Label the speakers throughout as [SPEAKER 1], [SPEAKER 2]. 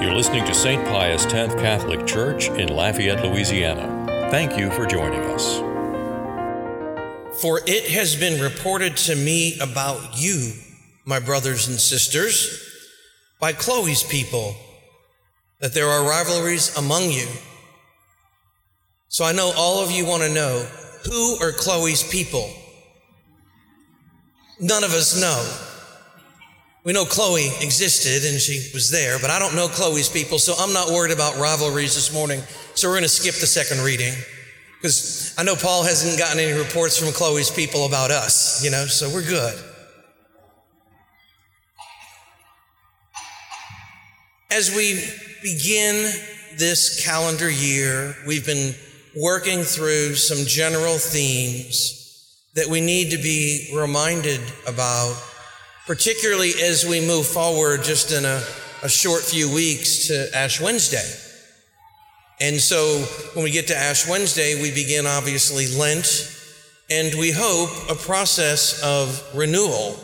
[SPEAKER 1] You're listening to St. Pius X Catholic Church in Lafayette, Louisiana. Thank you for joining us.
[SPEAKER 2] For it has been reported to me about you, my brothers and sisters, by Chloe's people, that there are rivalries among you. So I know all of you want to know who are Chloe's people? None of us know. We know Chloe existed and she was there, but I don't know Chloe's people, so I'm not worried about rivalries this morning. So we're going to skip the second reading because I know Paul hasn't gotten any reports from Chloe's people about us, you know, so we're good. As we begin this calendar year, we've been working through some general themes that we need to be reminded about particularly as we move forward just in a, a short few weeks to Ash Wednesday. And so when we get to Ash Wednesday, we begin obviously Lent, and we hope a process of renewal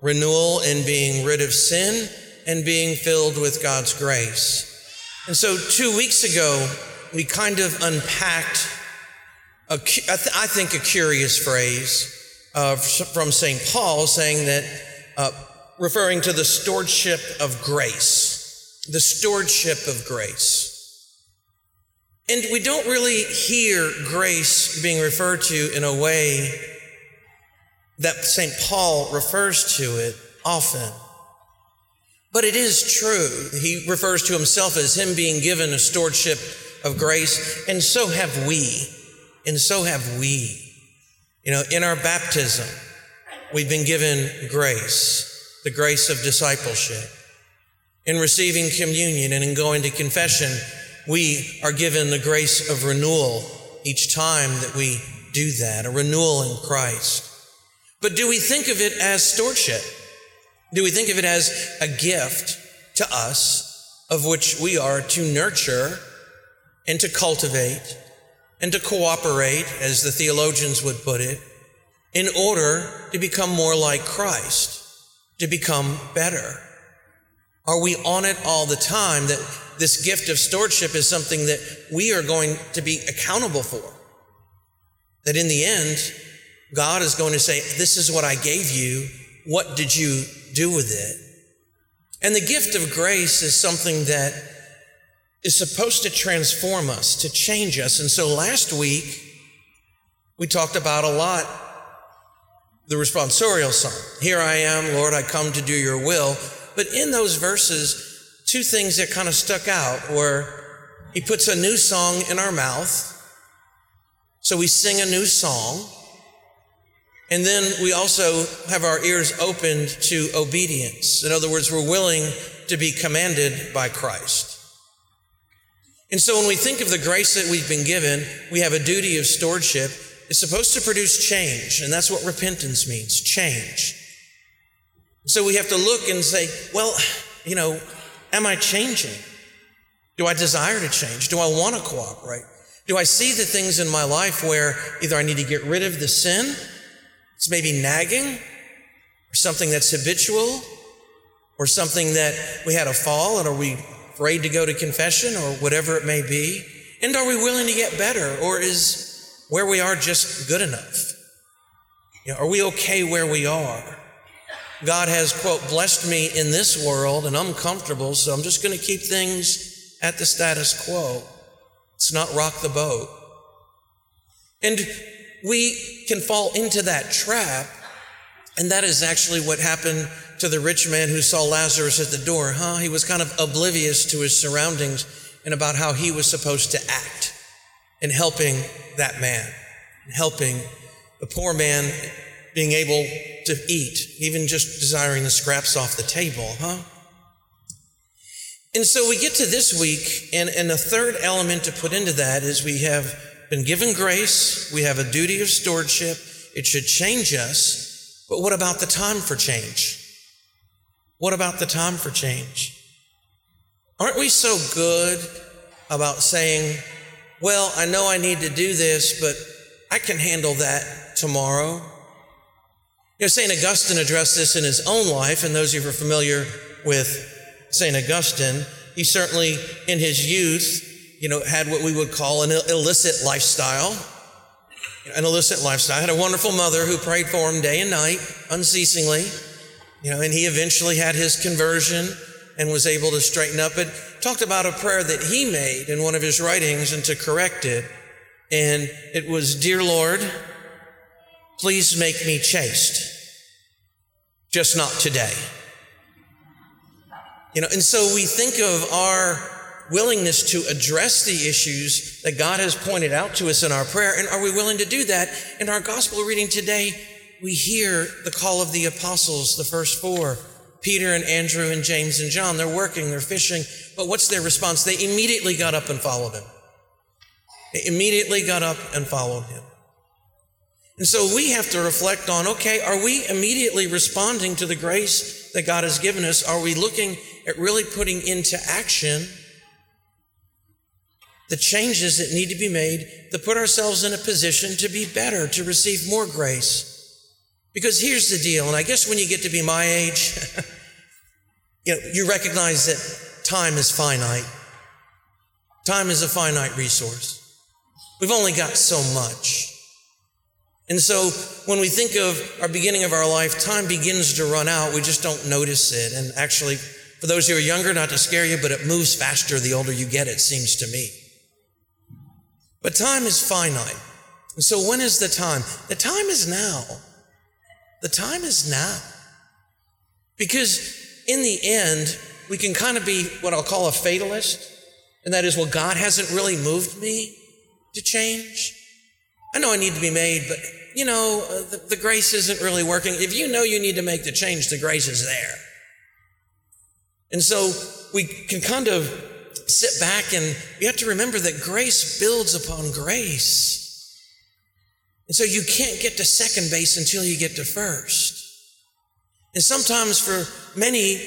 [SPEAKER 2] renewal in being rid of sin and being filled with God's grace. And so two weeks ago, we kind of unpacked, a, I think, a curious phrase uh, from St. Paul saying that uh, referring to the stewardship of grace. The stewardship of grace. And we don't really hear grace being referred to in a way that St. Paul refers to it often. But it is true. He refers to himself as him being given a stewardship of grace, and so have we. And so have we. You know, in our baptism, we've been given grace, the grace of discipleship. In receiving communion and in going to confession, we are given the grace of renewal each time that we do that, a renewal in Christ. But do we think of it as stewardship? Do we think of it as a gift to us of which we are to nurture and to cultivate and to cooperate, as the theologians would put it, in order to become more like Christ, to become better? Are we on it all the time that this gift of stewardship is something that we are going to be accountable for? That in the end, God is going to say, This is what I gave you. What did you do with it? And the gift of grace is something that is supposed to transform us, to change us. And so last week, we talked about a lot the responsorial song. Here I am, Lord, I come to do your will. But in those verses, two things that kind of stuck out were he puts a new song in our mouth. So we sing a new song. And then we also have our ears opened to obedience. In other words, we're willing to be commanded by Christ. And so when we think of the grace that we've been given, we have a duty of stewardship is supposed to produce change, and that's what repentance means change. So we have to look and say, well, you know, am I changing? Do I desire to change? Do I want to cooperate? Do I see the things in my life where either I need to get rid of the sin, it's maybe nagging, or something that's habitual, or something that we had a fall and are we afraid to go to confession or whatever it may be? And are we willing to get better? Or is where we are just good enough? You know, are we okay where we are? God has, quote, blessed me in this world and I'm comfortable, so I'm just going to keep things at the status quo. It's not rock the boat. And we can fall into that trap, and that is actually what happened to the rich man who saw Lazarus at the door, huh? He was kind of oblivious to his surroundings and about how he was supposed to act in helping that man, helping the poor man being able to eat, even just desiring the scraps off the table, huh? And so we get to this week, and, and the third element to put into that is we have been given grace, we have a duty of stewardship, it should change us, but what about the time for change? What about the time for change? Aren't we so good about saying, well, I know I need to do this, but I can handle that tomorrow. You know, St. Augustine addressed this in his own life, and those of you who are familiar with St. Augustine, he certainly, in his youth, you know, had what we would call an illicit lifestyle. An illicit lifestyle. Had a wonderful mother who prayed for him day and night, unceasingly. You know, and he eventually had his conversion and was able to straighten up. But talked about a prayer that he made in one of his writings and to correct it. And it was, Dear Lord, please make me chaste, just not today. You know, and so we think of our willingness to address the issues that God has pointed out to us in our prayer. And are we willing to do that? In our gospel reading today, we hear the call of the apostles, the first four Peter and Andrew and James and John. They're working, they're fishing. But what's their response? They immediately got up and followed him. They immediately got up and followed him. And so we have to reflect on okay, are we immediately responding to the grace that God has given us? Are we looking at really putting into action the changes that need to be made to put ourselves in a position to be better, to receive more grace? Because here's the deal, and I guess when you get to be my age, you know, you recognize that time is finite. Time is a finite resource. We've only got so much. And so when we think of our beginning of our life, time begins to run out. We just don't notice it. And actually, for those who are younger, not to scare you, but it moves faster the older you get, it seems to me. But time is finite. And so when is the time? The time is now. The time is now. Because in the end, we can kind of be what I'll call a fatalist, and that is, well, God hasn't really moved me to change. I know I need to be made, but you know, uh, the, the grace isn't really working. If you know you need to make the change, the grace is there. And so we can kind of sit back and you have to remember that grace builds upon grace. And so you can't get to second base until you get to first. And sometimes for many,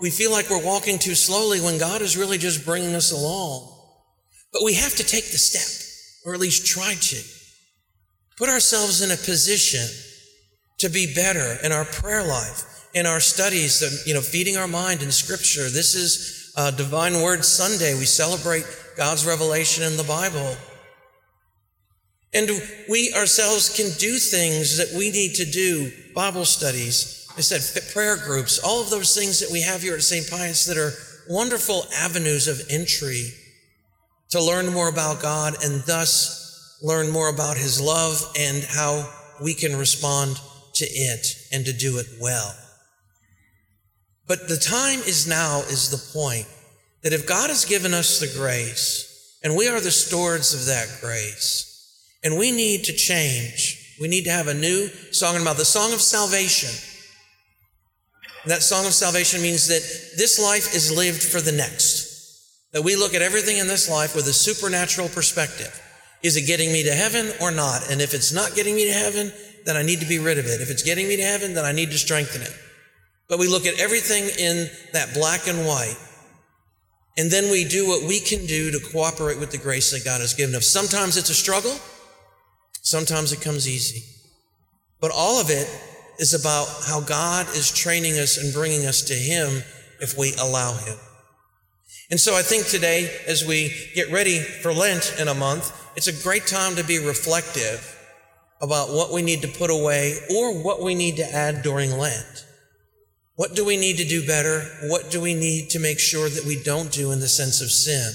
[SPEAKER 2] we feel like we're walking too slowly when God is really just bringing us along. But we have to take the step, or at least try to. Put ourselves in a position to be better in our prayer life, in our studies, you know, feeding our mind in Scripture. This is uh, Divine Word Sunday. We celebrate God's revelation in the Bible. And we ourselves can do things that we need to do, Bible studies, I said prayer groups, all of those things that we have here at St. Pius that are wonderful avenues of entry to learn more about God and thus learn more about His love and how we can respond to it and to do it well. But the time is now is the point that if God has given us the grace and we are the stewards of that grace, and we need to change. We need to have a new song about the song of salvation. That song of salvation means that this life is lived for the next. That we look at everything in this life with a supernatural perspective. Is it getting me to heaven or not? And if it's not getting me to heaven, then I need to be rid of it. If it's getting me to heaven, then I need to strengthen it. But we look at everything in that black and white. And then we do what we can do to cooperate with the grace that God has given us. Sometimes it's a struggle. Sometimes it comes easy. But all of it is about how God is training us and bringing us to Him if we allow Him. And so I think today, as we get ready for Lent in a month, it's a great time to be reflective about what we need to put away or what we need to add during Lent. What do we need to do better? What do we need to make sure that we don't do in the sense of sin?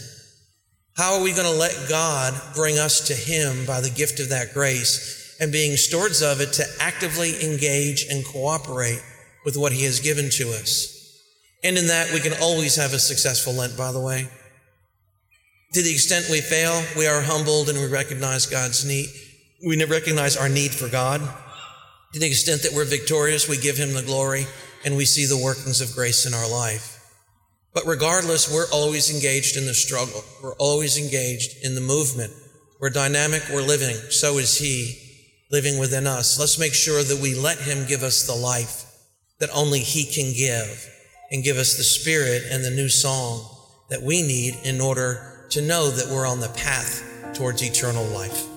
[SPEAKER 2] How are we going to let God bring us to Him by the gift of that grace and being stewards of it to actively engage and cooperate with what He has given to us? And in that, we can always have a successful Lent, by the way. To the extent we fail, we are humbled and we recognize God's need. We recognize our need for God. To the extent that we're victorious, we give Him the glory and we see the workings of grace in our life. But regardless, we're always engaged in the struggle. We're always engaged in the movement. We're dynamic, we're living. So is He living within us. Let's make sure that we let Him give us the life that only He can give and give us the spirit and the new song that we need in order to know that we're on the path towards eternal life.